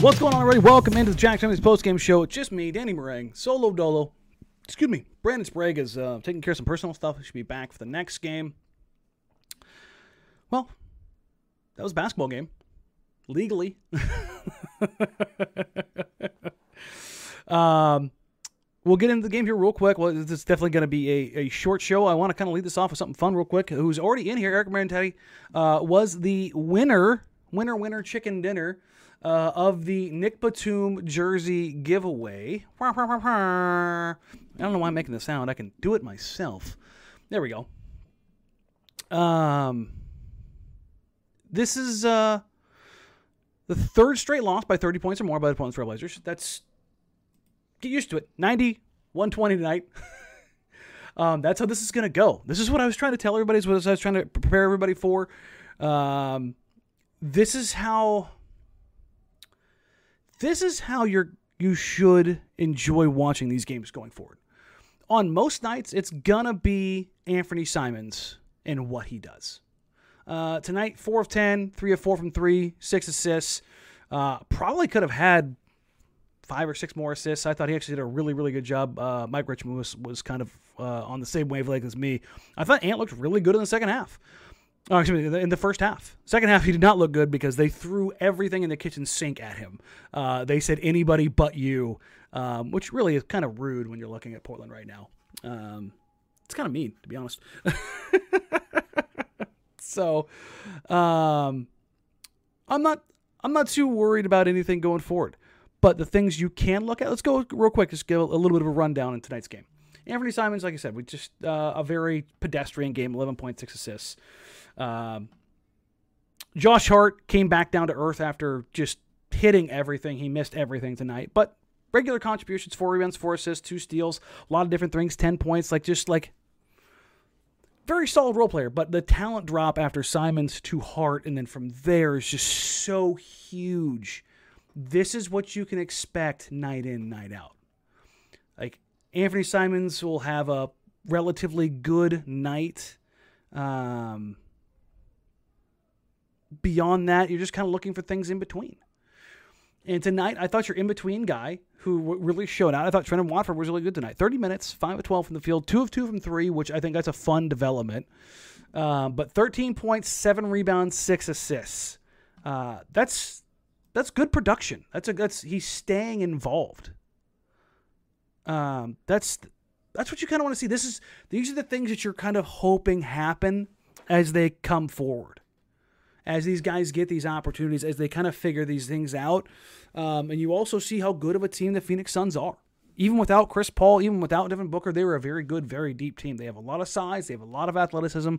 What's going on, everybody? Welcome into the Jack postgame show. It's just me, Danny Marang, solo dolo. Excuse me. Brandon Sprague is uh, taking care of some personal stuff. He should be back for the next game. Well, that was basketball game. Legally. um, we'll get into the game here real quick. Well, this is definitely going to be a, a short show. I want to kind of lead this off with something fun real quick. Who's already in here, Eric Marantetti, uh, was the winner, winner, winner chicken dinner uh, of the Nick Batum jersey giveaway. I don't know why I'm making the sound. I can do it myself. There we go. Um, this is uh, the third straight loss by 30 points or more by the Portland Trailblazers. That's get used to it. 90, 120 tonight. um, that's how this is going to go. This is what I was trying to tell everybody. Is what I was trying to prepare everybody for. Um, this is how this is how you're you should enjoy watching these games going forward. On most nights, it's gonna be Anfernee Simons and what he does. Uh, tonight, four of 10, three of four from three, six assists. Uh, probably could have had five or six more assists. I thought he actually did a really, really good job. Uh, Mike Richman was, was kind of uh, on the same wavelength as me. I thought Ant looked really good in the second half. Oh, excuse me, in the first half. Second half, he did not look good because they threw everything in the kitchen sink at him. Uh, they said anybody but you, um, which really is kind of rude when you're looking at Portland right now. Um, it's kind of mean, to be honest. so, um, I'm not I'm not too worried about anything going forward. But the things you can look at, let's go real quick. Just give a little bit of a rundown in tonight's game. Anfernee Simons, like I said, we just uh, a very pedestrian game, 11.6 assists. Um, Josh Hart came back down to earth after just hitting everything. He missed everything tonight, but regular contributions: four rebounds, four assists, two steals, a lot of different things, ten points. Like just like very solid role player. But the talent drop after Simons to Hart, and then from there is just so huge. This is what you can expect night in, night out. Like Anfernee Simons will have a relatively good night. Um, beyond that, you're just kind of looking for things in between. And tonight, I thought your in between guy who really showed out. I thought Trendon Watford was really good tonight. 30 minutes, 5 of 12 from the field, 2 of 2 from 3, which I think that's a fun development. Um, but 13 points, 7 rebounds, 6 assists. Uh, that's that's good production. That's a that's he's staying involved. Um, that's that's what you kind of want to see. This is these are the things that you're kind of hoping happen as they come forward as these guys get these opportunities, as they kind of figure these things out. Um, and you also see how good of a team the Phoenix Suns are. Even without Chris Paul, even without Devin Booker, they were a very good, very deep team. They have a lot of size, they have a lot of athleticism.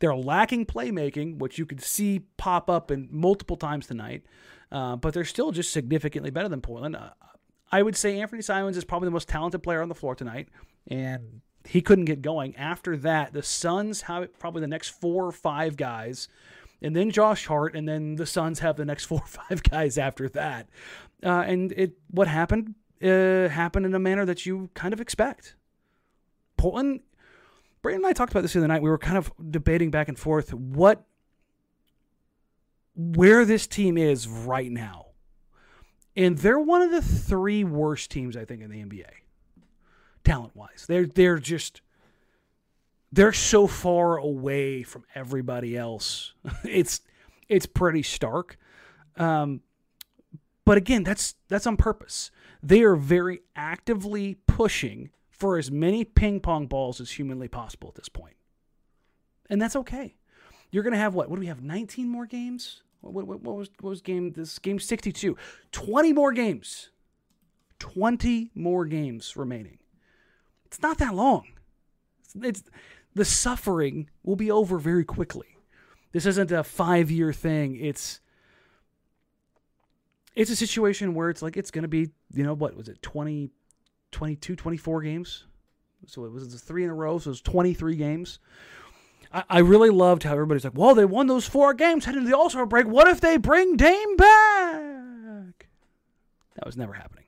They're lacking playmaking, which you could see pop up in multiple times tonight, uh, but they're still just significantly better than Portland. Uh, I would say Anfernee Simons is probably the most talented player on the floor tonight, and he couldn't get going. After that, the Suns have probably the next four or five guys and then Josh Hart, and then the Suns have the next four or five guys after that. Uh, and it what happened uh, happened in a manner that you kind of expect. Portland, Brandon and I talked about this the other night. We were kind of debating back and forth what where this team is right now. And they're one of the three worst teams, I think, in the NBA, talent wise. They're they're just they're so far away from everybody else. it's it's pretty stark. Um, but again, that's that's on purpose. They are very actively pushing for as many ping pong balls as humanly possible at this point. and that's okay. You're gonna have what? What do we have? 19 more games. What, what, what was what was game this game 62? 20 more games. 20 more games remaining. It's not that long. It's, it's the suffering will be over very quickly. This isn't a five year thing. It's it's a situation where it's like it's going to be, you know, what was it, 20, 22, 24 games? So it was three in a row. So it was 23 games. I, I really loved how everybody's like, well, they won those four games heading to the All Star break. What if they bring Dame back? That was never happening.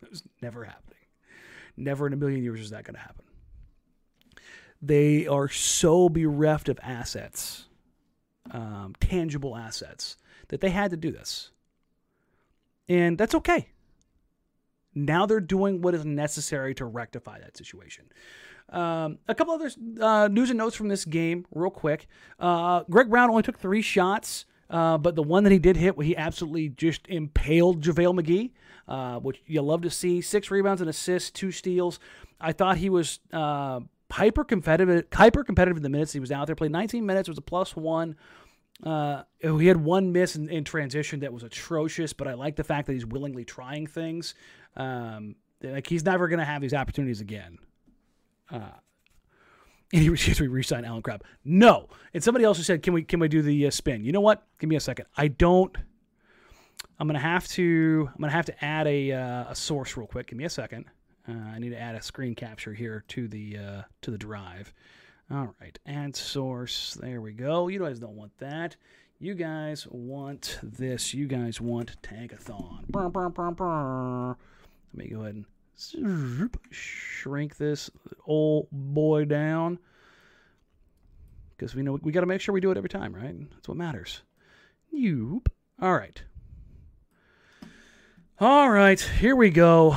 That was never happening. Never in a million years is that going to happen. They are so bereft of assets, um, tangible assets, that they had to do this. And that's okay. Now they're doing what is necessary to rectify that situation. Um, a couple other uh, news and notes from this game, real quick. Uh, Greg Brown only took three shots, uh, but the one that he did hit, he absolutely just impaled JaVale McGee, uh, which you love to see. Six rebounds and assists, two steals. I thought he was uh, hyper competitive, hyper competitive in the minutes he was out there. Played 19 minutes, was a plus one. Uh, he had one miss in, in, transition that was atrocious, but I like the fact that he's willingly trying things. Um, like he's never going to have these opportunities again. Uh, and he refused to re-sign Allen Crabbe. No. And somebody else said, "Can we can we do the uh, spin?" You know what? Give me a second. I don't. I'm gonna have to. I'm gonna have to add a uh, a source real quick. Give me a second. Uh, I need to add a screen capture here to the uh, to the drive. All right, add source. There we go. You guys don't want that. You guys want this. You guys want Tankathon. Burr, burr, burr, Let me go ahead and shrink this old boy down because we know we got to make sure we do it every time, right? That's what matters. Yoop. All right. All right, here we go.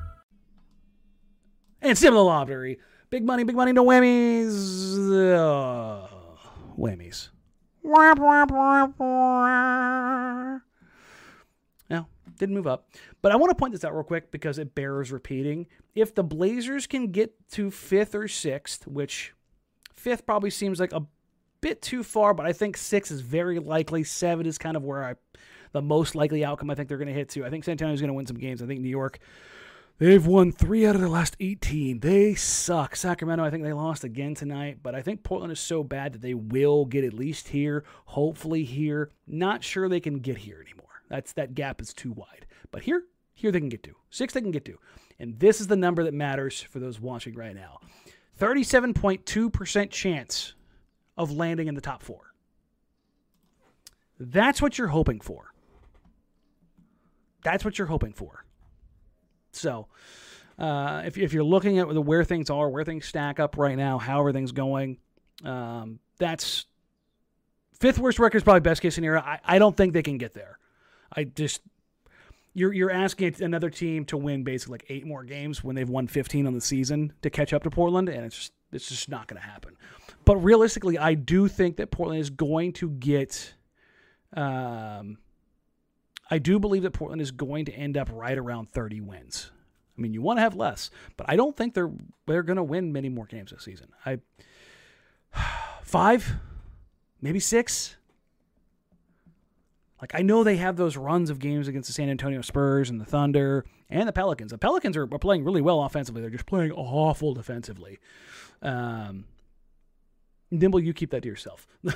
And similar lottery. Big money, big money, no whammies. Uh, whammies. Now, didn't move up. But I want to point this out real quick because it bears repeating. If the Blazers can get to fifth or sixth, which fifth probably seems like a bit too far, but I think six is very likely. Seven is kind of where I, the most likely outcome I think they're going to hit to. I think San Antonio is going to win some games. I think New York They've won three out of their last 18. They suck. Sacramento, I think they lost again tonight, but I think Portland is so bad that they will get at least here, hopefully here. Not sure they can get here anymore. That's that gap is too wide. But here, here they can get to. Six they can get to. And this is the number that matters for those watching right now. 37.2% chance of landing in the top four. That's what you're hoping for. That's what you're hoping for. So, uh, if, if you're looking at where things are, where things stack up right now, how everything's going, um, that's fifth worst record is probably best case scenario. I, I don't think they can get there. I just you're you're asking another team to win basically like eight more games when they've won 15 on the season to catch up to Portland, and it's just it's just not going to happen. But realistically, I do think that Portland is going to get. Um, I do believe that Portland is going to end up right around 30 wins. I mean, you want to have less, but I don't think they're they're going to win many more games this season. I five, maybe six. Like I know they have those runs of games against the San Antonio Spurs and the Thunder and the Pelicans. The Pelicans are, are playing really well offensively. They're just playing awful defensively. Um, Dimble, you keep that to yourself. I'm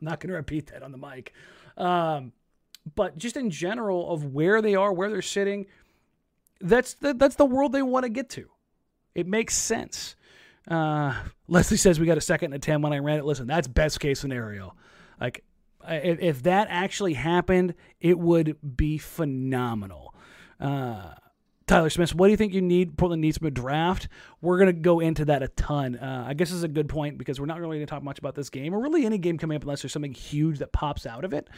not going to repeat that on the mic. Um, but just in general of where they are, where they're sitting, that's the, that's the world they want to get to. It makes sense. Uh, Leslie says we got a second and a 10 when I ran it. Listen, that's best case scenario. Like if, if that actually happened, it would be phenomenal. Uh, Tyler Smith, what do you think you need? Portland needs from a draft. We're to go into that a ton. Uh, I guess this is a good point because we're not really to talk much about this game or really any game coming up unless there's something huge that pops out of it.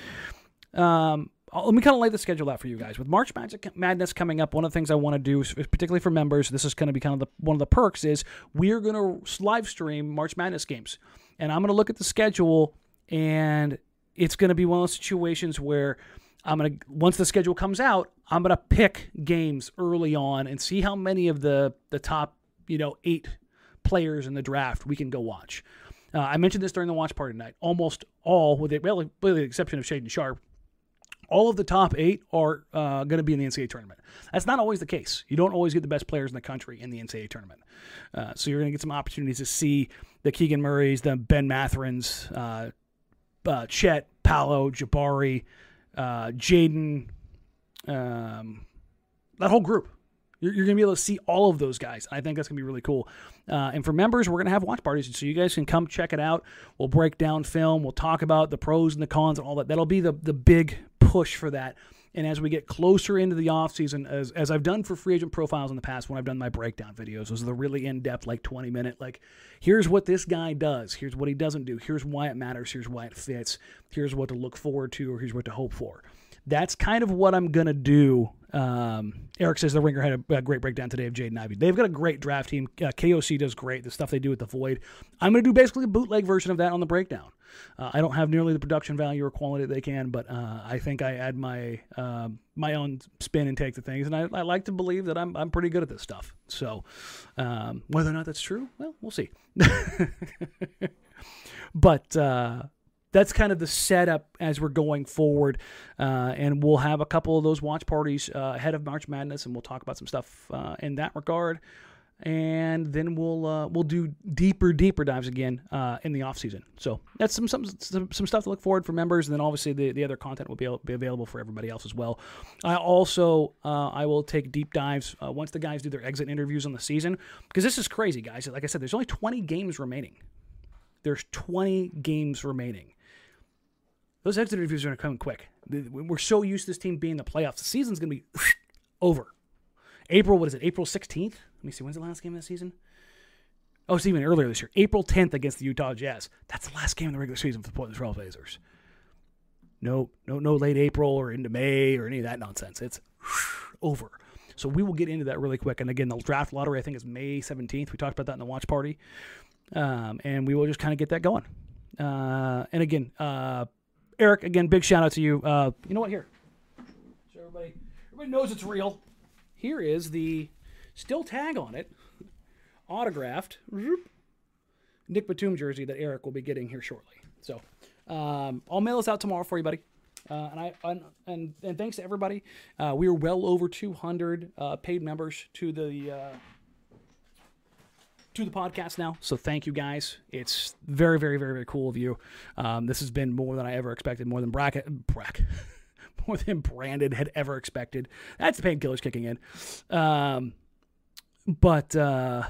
Um, let me kind of lay the schedule out for you guys. With March Magic Madness coming up, one of the things I want to do, particularly for members, this is going to be kind of the, one of the perks, is we're going to live stream March Madness games. And I'm going to look at the schedule and it's going to be one of those situations where I'm going to once the schedule comes out, I'm going to pick games early on and see how many of the the top, you know, 8 players in the draft we can go watch. Uh, I mentioned this during the watch party tonight. Almost all, with the, really, with the exception of Shaedon Sharpe, all of the top eight are uh, going to be in the NCAA tournament. That's not always the case. You don't always get the best players in the country in the NCAA tournament. Uh, so you're going to get some opportunities to see the Keegan Murrays, the Ben Mathurin's, uh, uh, Chet, Paolo, Jabari, uh, Jaden, um, that whole group. You're, you're going to be able to see all of those guys. I think that's going to be really cool. Uh, and for members, we're going to have watch parties, so you guys can come check it out. We'll break down film. We'll talk about the pros and the cons and all that. That'll be the the big push for that. And as we get closer into the offseason, as, as I've done for free agent profiles in the past when I've done my breakdown videos, those are the really in depth, like 20 minute, like, here's what this guy does, here's what he doesn't do, here's why it matters, here's why it fits, here's what to look forward to, or here's what to hope for. That's kind of what I'm going to do um, Eric says the Ringer had a, a, great breakdown today of Jaden Ivey. They've got a great draft team. Uh, KOC does great. The stuff they do with the Void. I'm going to do basically a bootleg version of that on the breakdown. Uh, I don't have nearly the production value or quality that they can, but uh, I think I add my uh, my own spin and take to things, and I, I, like to believe that I'm I'm pretty good at this stuff. So um, whether or not that's true, well, we'll see. but uh, that's kind of the setup as we're going forward. Uh, and we'll have a couple of those watch parties uh, ahead of March Madness, and we'll talk about some stuff uh, in that regard. And then we'll uh, we'll do deeper deeper dives again uh, in the off season. So that's some, some some some stuff to look forward for members, and then obviously the, the other content will be, be available for everybody else as well. I also uh, I will take deep dives once the guys do their exit interviews on the season because this is crazy, guys. Like I said, there's only 20 games remaining. There's 20 games remaining. Those exit interviews are going to come quick. We're so used to this team being in the playoffs. The season's going to be over. April, what is it? April 16th? Let me see. When's the last game of the season? Oh, it's even earlier this year. April 10th against the Utah Jazz. That's the last game of the regular season for the Portland Trail Blazers. No, no, no late April or into May or any of that nonsense. It's over. So we will get into that really quick. And again, the draft lottery I think is May 17th. We talked about that in the watch party, um, and we will just kind of get that going. Uh, and again, uh, Eric, again, big shout out to you. Uh, you know what? Here, so everybody, everybody knows it's real. Here is the still tag on it, autographed Nick Batum jersey that Eric will be getting here shortly. So um, I'll mail this out tomorrow for you, buddy. Uh, and I and, and, and thanks to everybody. Uh, we are well over 200 uh, paid members to the uh, to the podcast now. So thank you guys. It's very, very, very, very cool of you. Um, this has been more than I ever expected, more than bracket, bracket, more than Brandon had ever expected. That's the painkillers kicking in. Um, but uh,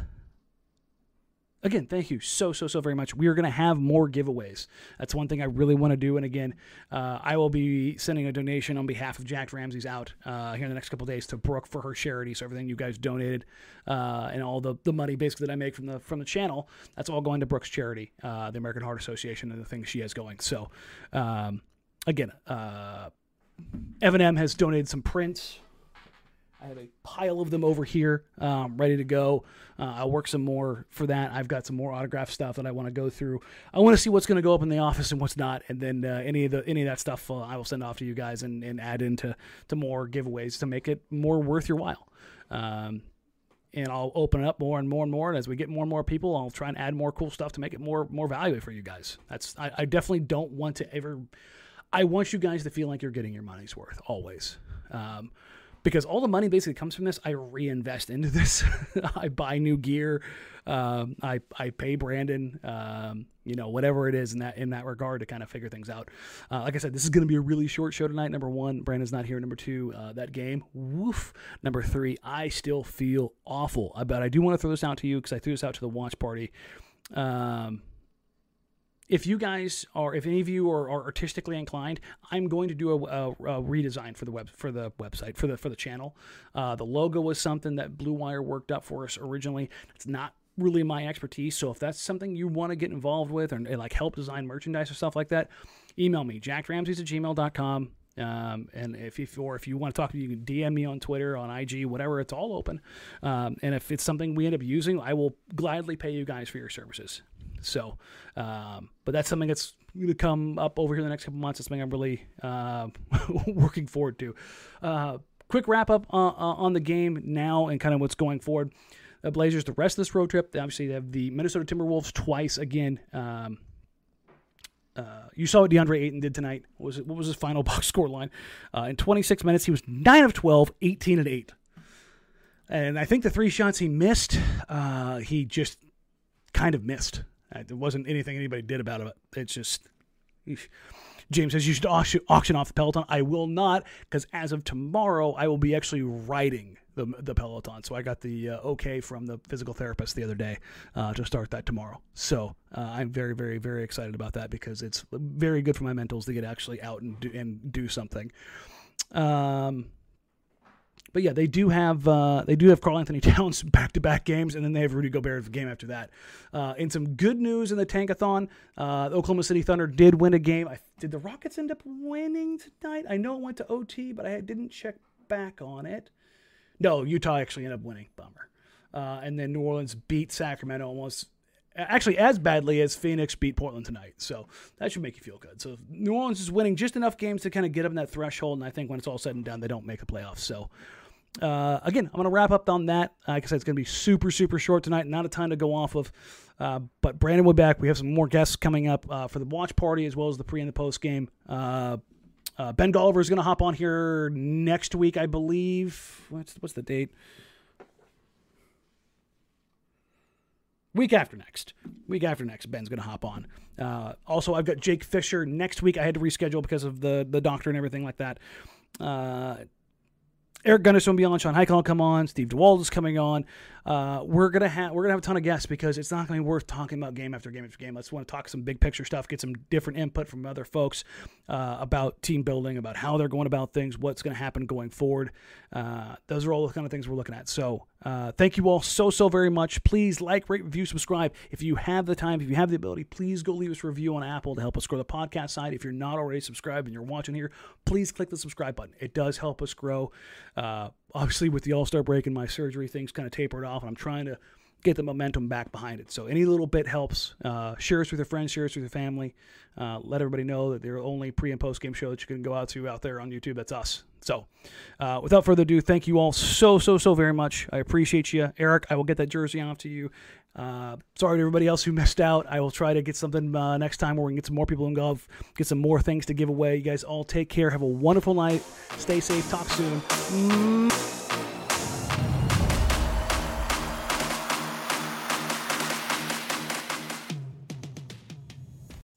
again, thank you so, so, so very much. We are going to have more giveaways. That's one thing I really want to do. And again, uh, I will be sending a donation on behalf of Jack Ramsey's out uh, here in the next couple days to Brooke for her charity. So everything you guys donated uh, and all the, the money basically that I make from the from the channel, that's all going to Brooke's charity, uh, the American Heart Association, and the things she has going. So um, again, uh, Evan M has donated some prints. I have a pile of them over here, um, ready to go. Uh, I'll work some more for that. I've got some more autograph stuff that I want to go through. I want to see what's going to go up in the office and what's not, and then uh, any of the any of that stuff uh, I will send off to you guys and, and add into to more giveaways to make it more worth your while. Um, and I'll open it up more and more and more. And as we get more and more people, I'll try and add more cool stuff to make it more more valuable for you guys. That's I, I definitely don't want to ever. I want you guys to feel like you're getting your money's worth always. Um, because all the money basically comes from this. I reinvest into this. I buy new gear. Um, I I pay Brandon, um, you know, whatever it is in that in that regard to kind of figure things out. Uh, like I said, this is going to be a really short show tonight. Number one, Brandon's not here. Number two, uh, that game, woof. Number three, I still feel awful. But I do want to throw this out to you because I threw this out to the watch party. Um, if you guys are, if any of you are, are artistically inclined, I'm going to do a, a, a, redesign for the web for the website for the for the channel. Uh, the logo was something that Blue Wire worked up for us originally. It's not really my expertise, so if that's something you want to get involved with or, like help design merchandise or stuff like that, email me jackramseys at gmail.com. Um, and if, if or if you want to talk to me, you can DM me on Twitter, on IG, whatever. It's all open. Um, and if it's something we end up using, I will gladly pay you guys for your services. So, um, but that's something that's going to come up over here in the next couple months. It's something I'm really uh, working forward to. Uh, quick wrap up uh, on the game now and kind of what's going forward. The Blazers, the rest of this road trip, obviously they have the Minnesota Timberwolves twice again. Um, uh, you saw what DeAndre Ayton did tonight. What was it, what was his final box score line? Uh, in 26 minutes, he was 9 of 12, 18 and 8. And I think the three shots he missed, uh, he just kind of missed. It wasn't anything anybody did about it. It's just. Eesh. James says you should auction off the Peloton. I will not, because as of tomorrow, I will be actually riding the, the Peloton. So I got the uh, okay from the physical therapist the other day uh, to start that tomorrow. So uh, I'm very, very, very excited about that because it's very good for my mentals to get actually out and do, and do something. Um, but yeah, they do have uh, they do have Karl-Anthony Towns back to back games, and then they have Rudy Gobert game after that. Uh, in some good news in the Tankathon, uh, the Oklahoma City Thunder did win a game. I, did the Rockets end up winning tonight? I know it went to OT, but I didn't check back on it. No, Utah actually ended up winning. Bummer. Uh, and then New Orleans beat Sacramento almost actually as badly as Phoenix beat Portland tonight. So that should make you feel good. So New Orleans is winning just enough games to kind of get them that threshold, and I think when it's all said and done, they don't make the playoffs. So uh, again, I'm going to wrap up on that. Like I said, it's going to be super, super short tonight. Not a ton to go off of. Uh, but Brandon will be back. We have some more guests coming up uh, for the watch party as well as the pre and the post game. Uh, uh, ben Golliver is going to hop on here next week, I believe. What's what's the date? Week after next. Week after next, Ben's going to hop on. Uh, also, I've got Jake Fisher next week. I had to reschedule because of the the doctor and everything like that. Eric Gunderson will be on. Sean Highkin will come on. Steve DeWald is coming on. Uh, we're gonna have we're gonna have a ton of guests because it's not gonna be worth talking about game after game after game. Let's want to talk some big picture stuff, get some different input from other folks uh, about team building, about how they're going about things, what's gonna happen going forward. Uh, those are all the kind of things we're looking at. So uh, thank you all so so very much. Please like, rate, review, subscribe. If you have the time, if you have the ability, please go leave us a review on Apple to help us grow the podcast side. If you're not already subscribed and you're watching here, please click the subscribe button. It does help us grow uh, obviously with the all-star break and my surgery things kind of tapered off and i'm trying to get the momentum back behind it so any little bit helps uh, share us with your friends share us with your family uh, let everybody know that they're only pre and post game show that you can go out to out there on youtube that's us so uh, without further ado thank you all so so so very much i appreciate you eric i will get that jersey off to you uh, sorry to everybody else who missed out. I will try to get something uh, next time where we can get some more people involved, get some more things to give away. You guys all take care. Have a wonderful night. Stay safe. Talk soon. Mm.